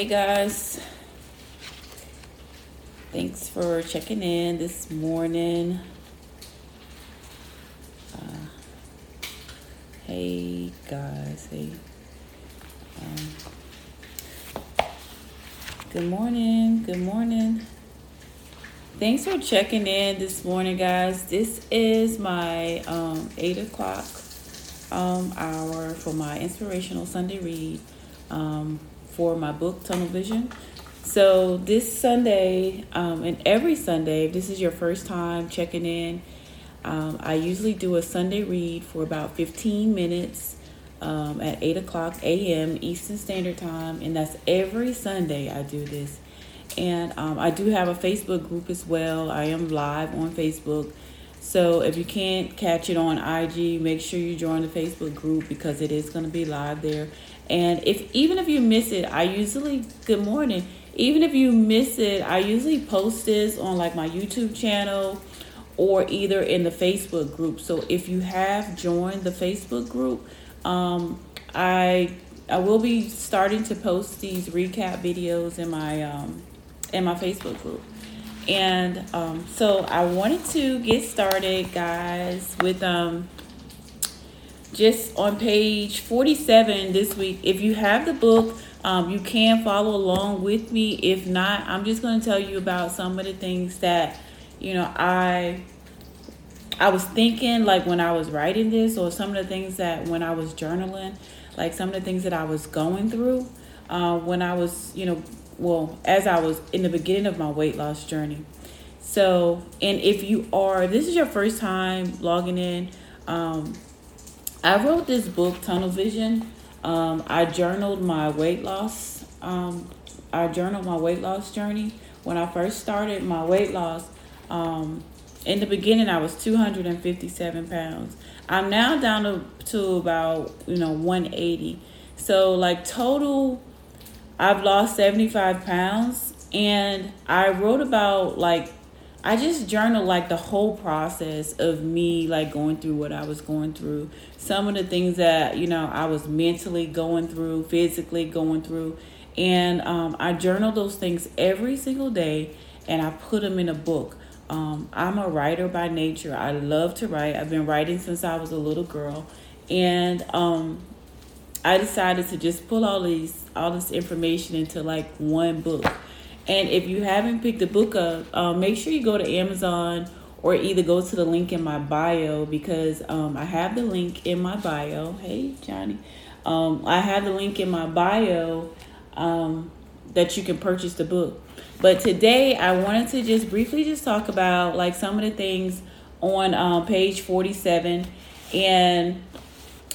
Hey guys, thanks for checking in this morning. Uh, hey guys, hey. Um, good morning, good morning. Thanks for checking in this morning, guys. This is my um, 8 o'clock um, hour for my inspirational Sunday read. Um, for my book Tunnel Vision. So this Sunday um, and every Sunday, if this is your first time checking in, um, I usually do a Sunday read for about 15 minutes um, at 8 o'clock a.m. Eastern Standard Time, and that's every Sunday I do this. And um, I do have a Facebook group as well. I am live on Facebook. So if you can't catch it on IG, make sure you join the Facebook group because it is going to be live there. And if even if you miss it, I usually good morning. Even if you miss it, I usually post this on like my YouTube channel or either in the Facebook group. So if you have joined the Facebook group, um, I I will be starting to post these recap videos in my um, in my Facebook group. And um, so I wanted to get started, guys, with um, just on page 47 this week. If you have the book, um, you can follow along with me. If not, I'm just going to tell you about some of the things that, you know, I I was thinking like when I was writing this, or some of the things that when I was journaling, like some of the things that I was going through uh, when I was, you know, well, as I was in the beginning of my weight loss journey. So, and if you are, this is your first time logging in, um, I wrote this book, Tunnel Vision. Um, I journaled my weight loss. Um, I journaled my weight loss journey. When I first started my weight loss, um, in the beginning, I was 257 pounds. I'm now down to, to about, you know, 180. So, like, total, I've lost 75 pounds. And I wrote about, like, I just journal like the whole process of me like going through what I was going through. Some of the things that, you know, I was mentally going through, physically going through. And um, I journal those things every single day and I put them in a book. Um, I'm a writer by nature. I love to write. I've been writing since I was a little girl. And um, I decided to just pull all these all this information into like one book and if you haven't picked the book up, uh, make sure you go to Amazon or either go to the link in my bio because um, I have the link in my bio. Hey, Johnny. Um, I have the link in my bio um, that you can purchase the book. But today I wanted to just briefly just talk about like some of the things on um, page 47 and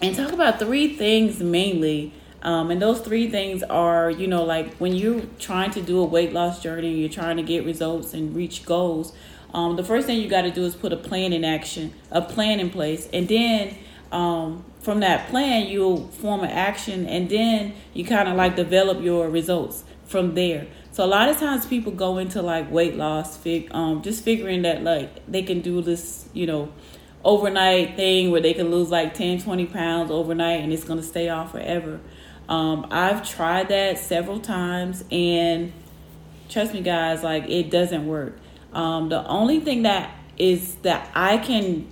and talk about three things mainly um, and those three things are, you know, like when you're trying to do a weight loss journey, you're trying to get results and reach goals. Um, the first thing you got to do is put a plan in action, a plan in place, and then um, from that plan you'll form an action, and then you kind of like develop your results from there. So a lot of times people go into like weight loss, fig, um, just figuring that like they can do this, you know, overnight thing where they can lose like 10, 20 pounds overnight, and it's gonna stay off forever. Um, I've tried that several times, and trust me, guys, like it doesn't work. Um, the only thing that is that I can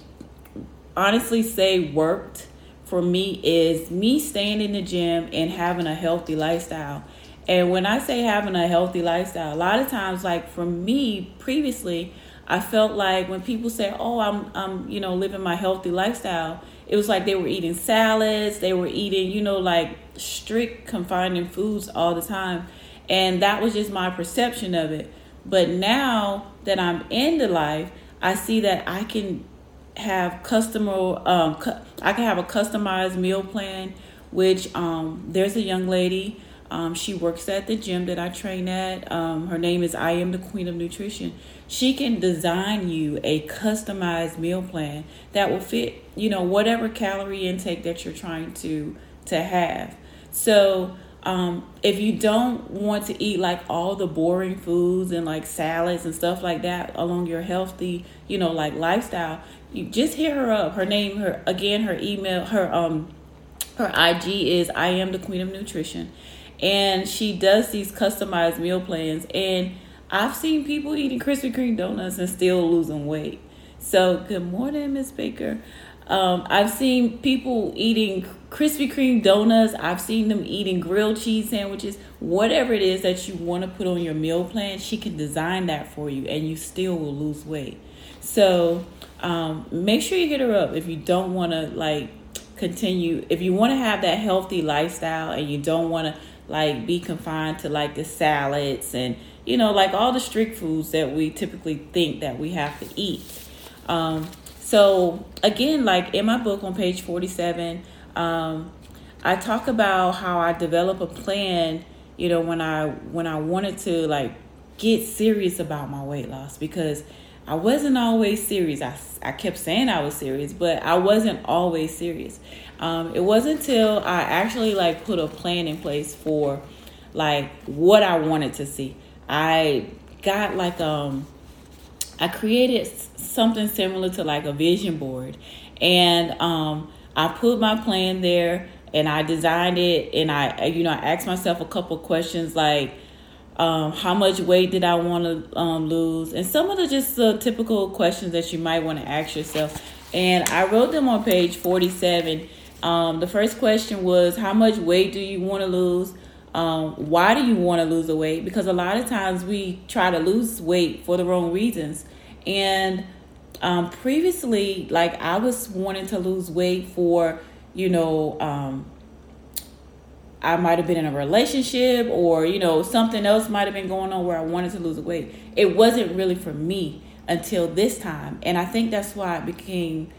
honestly say worked for me is me staying in the gym and having a healthy lifestyle. And when I say having a healthy lifestyle, a lot of times, like for me previously, I felt like when people say, "Oh, I'm, I'm, you know, living my healthy lifestyle," it was like they were eating salads, they were eating, you know, like strict confining foods all the time. And that was just my perception of it. But now that I'm in the life, I see that I can have customer um cu- I can have a customized meal plan which um there's a young lady um, she works at the gym that I train at. Um, her name is I Am the Queen of Nutrition. She can design you a customized meal plan that will fit, you know, whatever calorie intake that you're trying to to have. So um, if you don't want to eat like all the boring foods and like salads and stuff like that along your healthy, you know, like lifestyle, you just hit her up. Her name, her again, her email, her um, her IG is I am the Queen of Nutrition and she does these customized meal plans. And I've seen people eating Krispy Kreme donuts and still losing weight. So, good morning, Miss Baker. Um, I've seen people eating Krispy Kreme donuts. I've seen them eating grilled cheese sandwiches. Whatever it is that you want to put on your meal plan, she can design that for you, and you still will lose weight. So um, make sure you hit her up if you don't want to like continue. If you want to have that healthy lifestyle and you don't want to like be confined to like the salads and you know like all the strict foods that we typically think that we have to eat. Um, so again, like in my book on page forty-seven, um, I talk about how I develop a plan. You know, when I when I wanted to like get serious about my weight loss because I wasn't always serious. I, I kept saying I was serious, but I wasn't always serious. Um, it wasn't until I actually like put a plan in place for like what I wanted to see. I got like um I created something similar to like a vision board and um I put my plan there and I designed it and I you know I asked myself a couple questions like um, how much weight did I want to um, lose, and some of the just the typical questions that you might want to ask yourself. And I wrote them on page 47. Um, the first question was, How much weight do you want to lose? Um, why do you want to lose the weight? Because a lot of times we try to lose weight for the wrong reasons. And um, previously, like I was wanting to lose weight for, you know, um, I might have been in a relationship or, you know, something else might have been going on where I wanted to lose weight. It wasn't really for me until this time. And I think that's why it became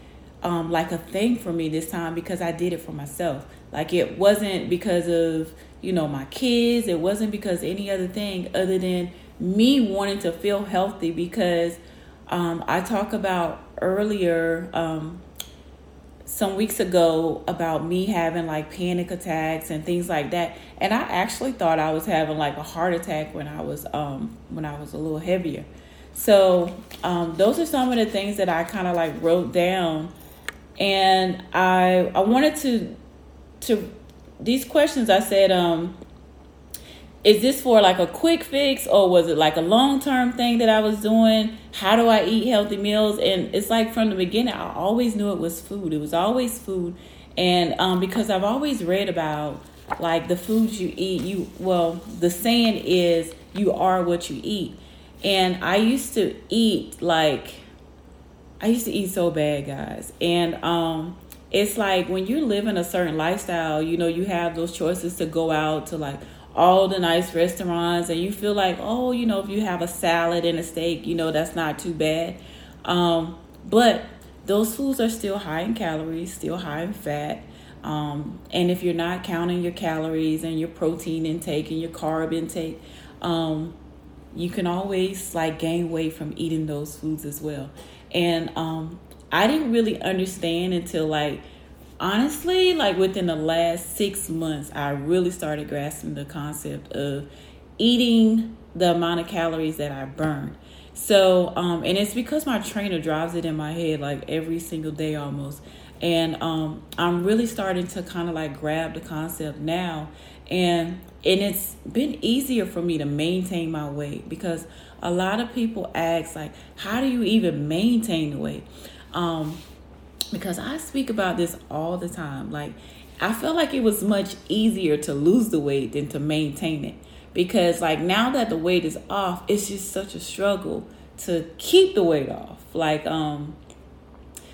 um, like a thing for me this time because I did it for myself. Like it wasn't because of, you know, my kids. It wasn't because any other thing other than me wanting to feel healthy because um, I talk about earlier um, some weeks ago about me having like panic attacks and things like that. And i actually thought i was having like a heart attack when i was um when i was a little heavier. So um those are some of the things that i kind of like wrote down. And i i wanted to to these questions i said um is this for like a quick fix or was it like a long term thing that I was doing? How do I eat healthy meals? And it's like from the beginning, I always knew it was food. It was always food. And um, because I've always read about like the foods you eat, you, well, the saying is you are what you eat. And I used to eat like, I used to eat so bad, guys. And, um, it's like when you're living a certain lifestyle, you know, you have those choices to go out to like all the nice restaurants and you feel like oh you know if you have a salad and a steak you know that's not too bad. Um, but those foods are still high in calories still high in fat. Um, and if you're not counting your calories and your protein intake and your carb intake um, you can always like gain weight from eating those foods as well. And um, i didn't really understand until like honestly, like within the last six months, I really started grasping the concept of eating the amount of calories that I burn. So, um, and it's because my trainer drives it in my head like every single day almost. And um, I'm really starting to kind of like grab the concept now. And and it's been easier for me to maintain my weight because a lot of people ask like, how do you even maintain the weight? Um, because I speak about this all the time. Like, I feel like it was much easier to lose the weight than to maintain it. Because, like, now that the weight is off, it's just such a struggle to keep the weight off. Like, um,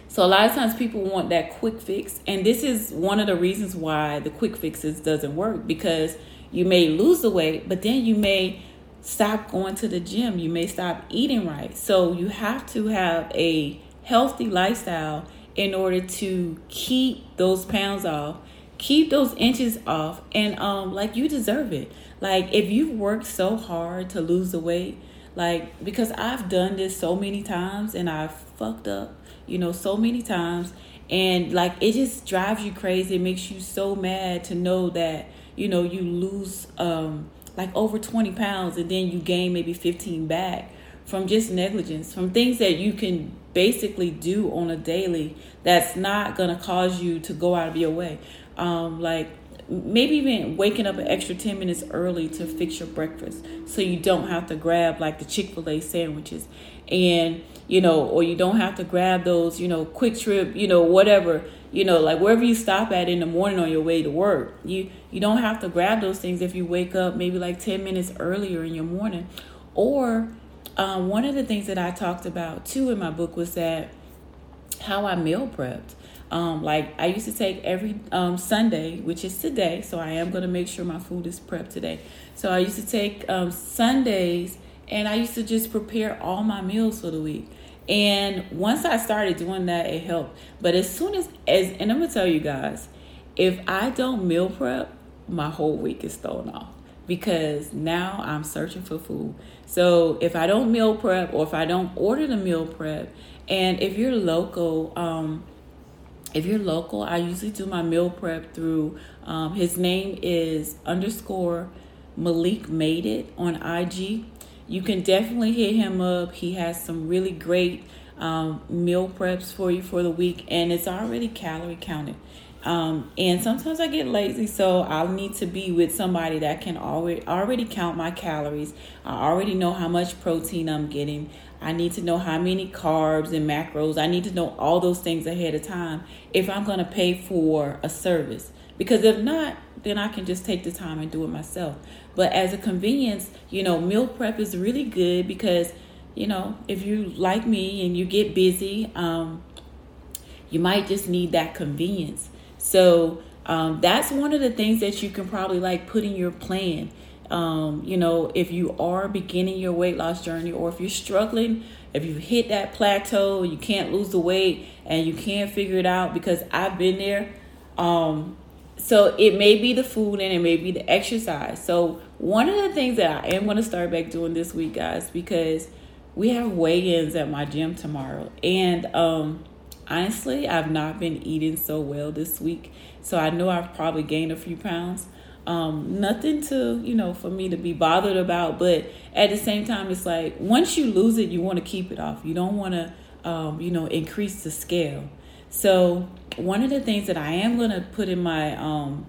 so a lot of times people want that quick fix, and this is one of the reasons why the quick fixes doesn't work because you may lose the weight, but then you may stop going to the gym, you may stop eating right. So you have to have a healthy lifestyle in order to keep those pounds off, keep those inches off, and um, like you deserve it. Like if you've worked so hard to lose the weight, like because I've done this so many times and I've fucked up, you know, so many times, and like it just drives you crazy. It makes you so mad to know that you know you lose um like over 20 pounds and then you gain maybe 15 back from just negligence, from things that you can basically do on a daily that's not going to cause you to go out of your way. Um, like maybe even waking up an extra 10 minutes early to fix your breakfast so you don't have to grab like the chick-fil-a sandwiches. And you know or you don't have to grab those you know QuikTrip, you know whatever you know like wherever you stop at in the morning on your way to work. You you don't have to grab those things if you wake up maybe like 10 minutes earlier in your morning. Or um, one of the things that i talked about too in my book was that how i meal prepped um, like I used to take every um, Sunday, which is today, so I am going to make sure my food is prepped today. So I used to take um, Sundays and I used to just prepare all my meals for the week. And once I started doing that, it helped. But as soon as, as and I'm gonna tell you guys, if I don't meal prep, my whole week is thrown off because now I'm searching for food. So if I don't meal prep or if I don't order the meal prep, and if you're local, um, if you're local, I usually do my meal prep through um, his name is underscore Malik Made It on IG. You can definitely hit him up. He has some really great um, meal preps for you for the week, and it's already calorie counted. Um, and sometimes I get lazy, so I'll need to be with somebody that can already already count my calories. I already know how much protein I'm getting. I need to know how many carbs and macros. I need to know all those things ahead of time if I'm going to pay for a service. Because if not, then I can just take the time and do it myself. But as a convenience, you know, meal prep is really good because, you know, if you like me and you get busy, um, you might just need that convenience. So um, that's one of the things that you can probably like put in your plan um, you know, if you are beginning your weight loss journey or if you're struggling, if you hit that plateau, you can't lose the weight and you can't figure it out because I've been there. Um, so it may be the food and it may be the exercise. So one of the things that I am going to start back doing this week, guys, because we have weigh-ins at my gym tomorrow, and um, honestly, I've not been eating so well this week. So I know I've probably gained a few pounds. Um, nothing to, you know, for me to be bothered about. But at the same time, it's like once you lose it, you want to keep it off. You don't want to, um, you know, increase the scale. So one of the things that I am going to put in my um,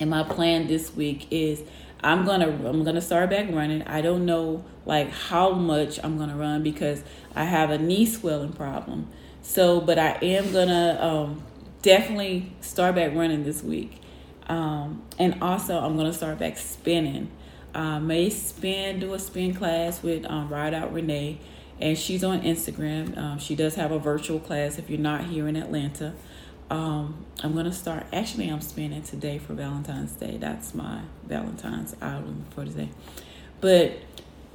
in my plan this week is I'm gonna I'm gonna start back running. I don't know like how much I'm gonna run because I have a knee swelling problem. So, but I am gonna um, definitely start back running this week. Um, and also, I'm to start back spinning. Uh, may spin, do a spin class with um, Ride Out Renee, and she's on Instagram. Um, she does have a virtual class if you're not here in Atlanta. Um, I'm to start, actually, I'm spinning today for Valentine's Day. That's my Valentine's album for today. But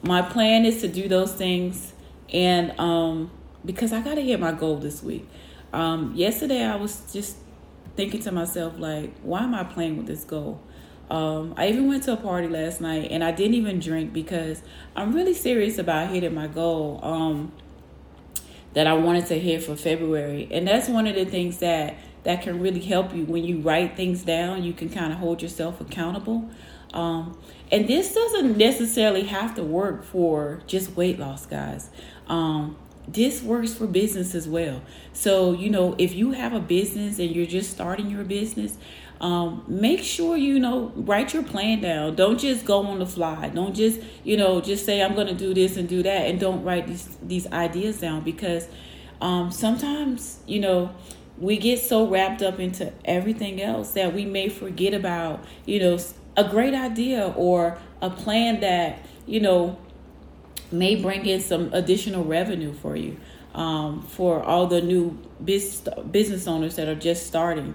my plan is to do those things, and um, because I got to hit my goal this week. Um, yesterday, I was just thinking to myself like, why am I playing with this goal? Um, I even went to a party last night and I didn't even drink because I'm really serious about hitting my goal um, that I wanted to hit for February. And that's one of the things that that can really help you when you write things down. You can kind of hold yourself accountable. Um, and this doesn't necessarily have to work for just weight loss, guys. Um, this works for business as well. So, you know, if you have a business and you're just starting your business, um, make sure you know write your plan down. Don't just go on the fly. Don't just you know just say I'm going to do this and do that, and don't write these these ideas down because um, sometimes you know we get so wrapped up into everything else that we may forget about you know a great idea or a plan that you know may bring in some additional revenue for you um, for all the new business business owners that are just starting.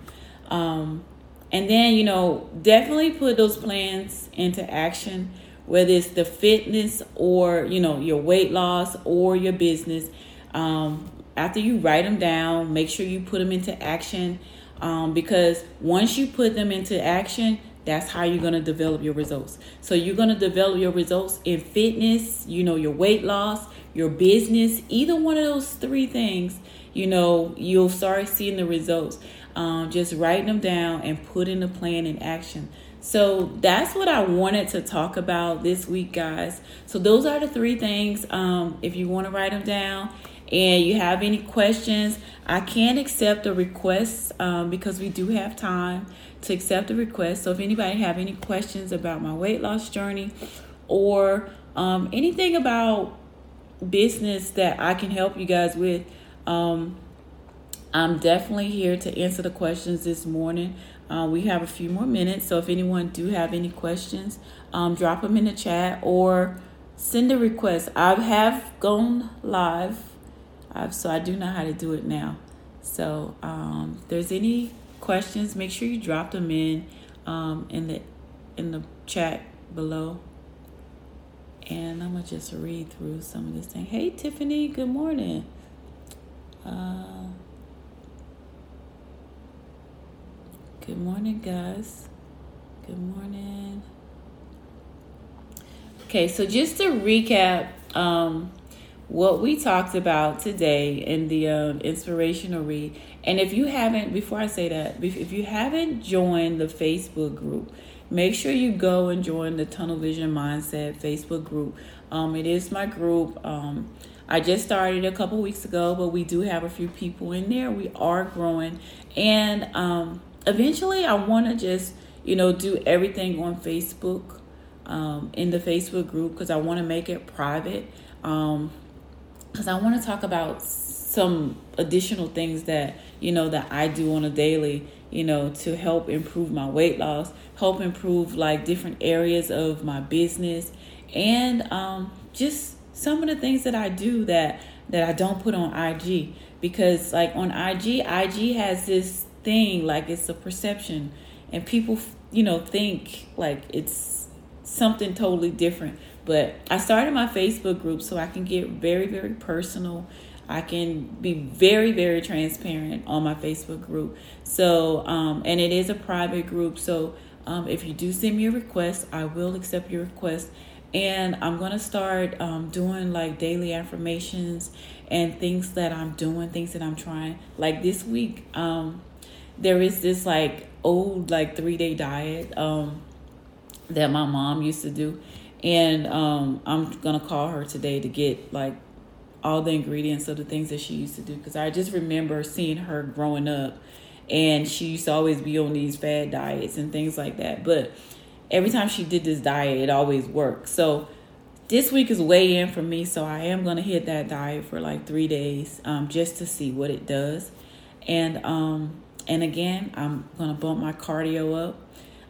Um, and then you know definitely put those plans into action, whether it's the fitness or you know your weight loss or your business. Um, after you write them down, make sure you put them into action um, because once you put them into action, that's how you're going to develop your results. So you're going to develop your results in fitness, you know, your weight loss, your business, either one of those three things, you know, you'll start seeing the results. Um, just writing them down and putting the plan in action. So that's what I wanted to talk about this week, guys. So those are the three things. Um, if you want to write them down and you have any questions, I can accept a request um, because we do have time to accept the request. So if anybody have any questions about my weight loss journey or um, anything about business that I can help you guys with, um, I'm definitely here to answer the questions this morning. Uh, we have a few more minutes, so if anyone do have any questions, um, drop them in the chat or send a request. I have gone live, I've, so I do know how to do it now. So um, if there's any questions, make sure you drop them in um, in the in the chat below. And I'm gonna just read through some of this thing. Hey Tiffany, good morning. Uh, good morning, guys. Good morning. Okay, so just to recap, um, what we talked about today in the um, inspirational read. And if you haven't, before I say that, if you haven't joined the Facebook group, make sure you go and join the Tunnel Vision Mindset Facebook group. Um, it is my group. Um, I just started a couple weeks ago, but we do have a few people in there. We are growing, and um, eventually, I want to just you know do everything on Facebook um, in the Facebook group because I want to make it private. Um, because I want to talk about some additional things that you know that I do on a daily, you know, to help improve my weight loss, help improve like different areas of my business, and um, just some of the things that I do that that I don't put on IG because like on IG, IG has this thing like it's a perception, and people you know think like it's something totally different but I started my Facebook group so I can get very, very personal. I can be very, very transparent on my Facebook group. So, um, and it is a private group. So, um, if you do send me a request, I will accept your request. And I'm going to start um, doing like daily affirmations and things that I'm doing, things that I'm trying. Like this week, um, there is this like old, like three day diet um, that my mom used to do and um, I'm gonna call her today to get like all the ingredients of the things that she used to do because I just remember seeing her growing up, and she used to always be on these fad diets and things like that. But every time she did this diet, it always worked. So this week is weigh in for me, so I am gonna hit that diet for like three days um, just to see what it does, and um, and again, I'm gonna bump my cardio up.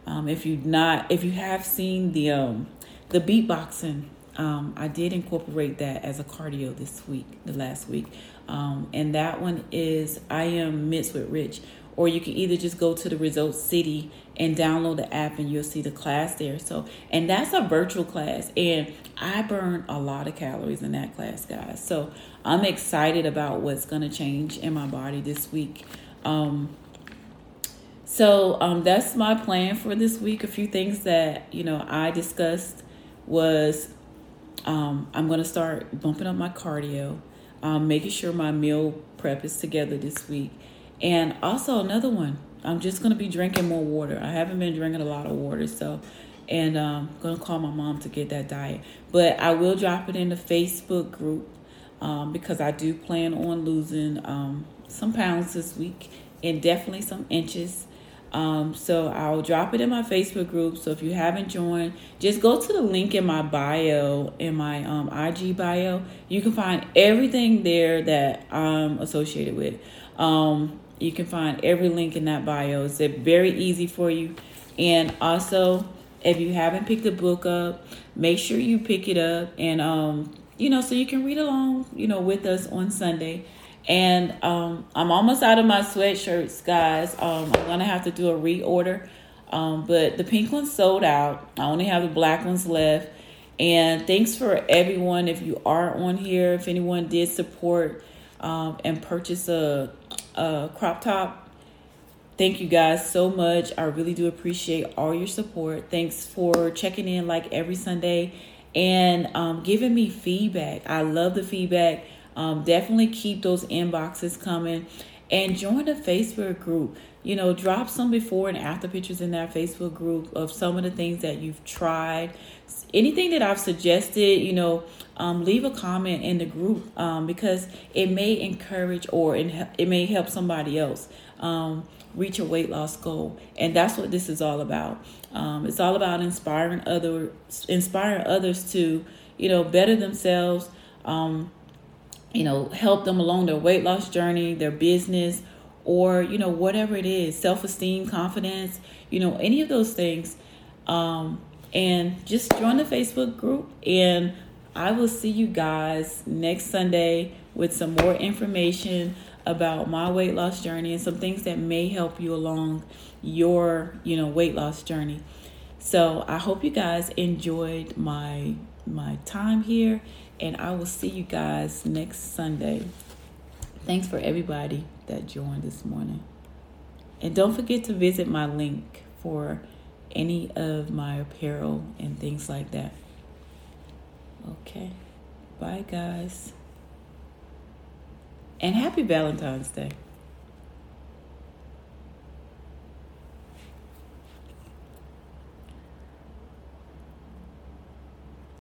Um, if you not, if you have seen the um, the beatboxing, um, I did incorporate that as a cardio this week, the last week. Um, and that one is I am Mixed with Rich. Or you can either just go to the Results City and download the app and you'll see the class there. So, and that's a virtual class. And I burn a lot of calories in that class, guys. So I'm excited about what's going to change in my body this week. Um, so um, that's my plan for this week. A few things that, you know, I discussed was um, I'm going to start bumping up my cardio, um, making sure my meal prep is together this week. And also, another one, I'm just going to be drinking more water. I haven't been drinking a lot of water, so, and I'm um, going to call my mom to get that diet. But I will drop it in the Facebook group um, because I do plan on losing um, some pounds this week and definitely some inches. Um, so I'll drop it in my Facebook group. So if you haven't joined, just go to the link in my bio, in my um, IG bio. You can find everything there that I'm associated with. Um, you can find every link in that bio. It's very easy for you. And also, if you haven't picked the book up, make sure you pick it up and um, you know, so you can read along, you know, with us on Sunday. And um, I'm almost out of my sweatshirts, guys. Um, I'm gonna have to do a reorder. Um, but the pink ones sold out. I only have the black ones left. And thanks for everyone. If you are on here, if anyone did support um, and purchase a, a crop top, thank you guys so much. I really do appreciate all your support. Thanks for checking in like every Sunday and um, giving me feedback. I love the feedback. Um, definitely keep those inboxes coming and join the Facebook group. You know, drop some before and after pictures in that Facebook group of some of the things that you've tried. Anything that I've suggested, you know, um, leave a comment in the group um, because it may encourage or it may help somebody else. Um, reach a weight loss goal. And that's what this is all about. Um, it's all about inspiring other, inspiring others to, you know, better themselves. You know, help them along their weight loss journey, their business, or you know, whatever it is, self-esteem, confidence, you know, any of those things. Um, and just join the Facebook group and I will see you guys next Sunday with some more information about my weight loss journey and some things that may help you along your, you know, weight loss journey. So, I hope you guys enjoyed my my time here and I will see you guys next Sunday. Thanks for everybody that joined this morning. And don't forget to visit my link for any of my apparel and things like that. Okay. Bye, guys. And happy Valentine's Day.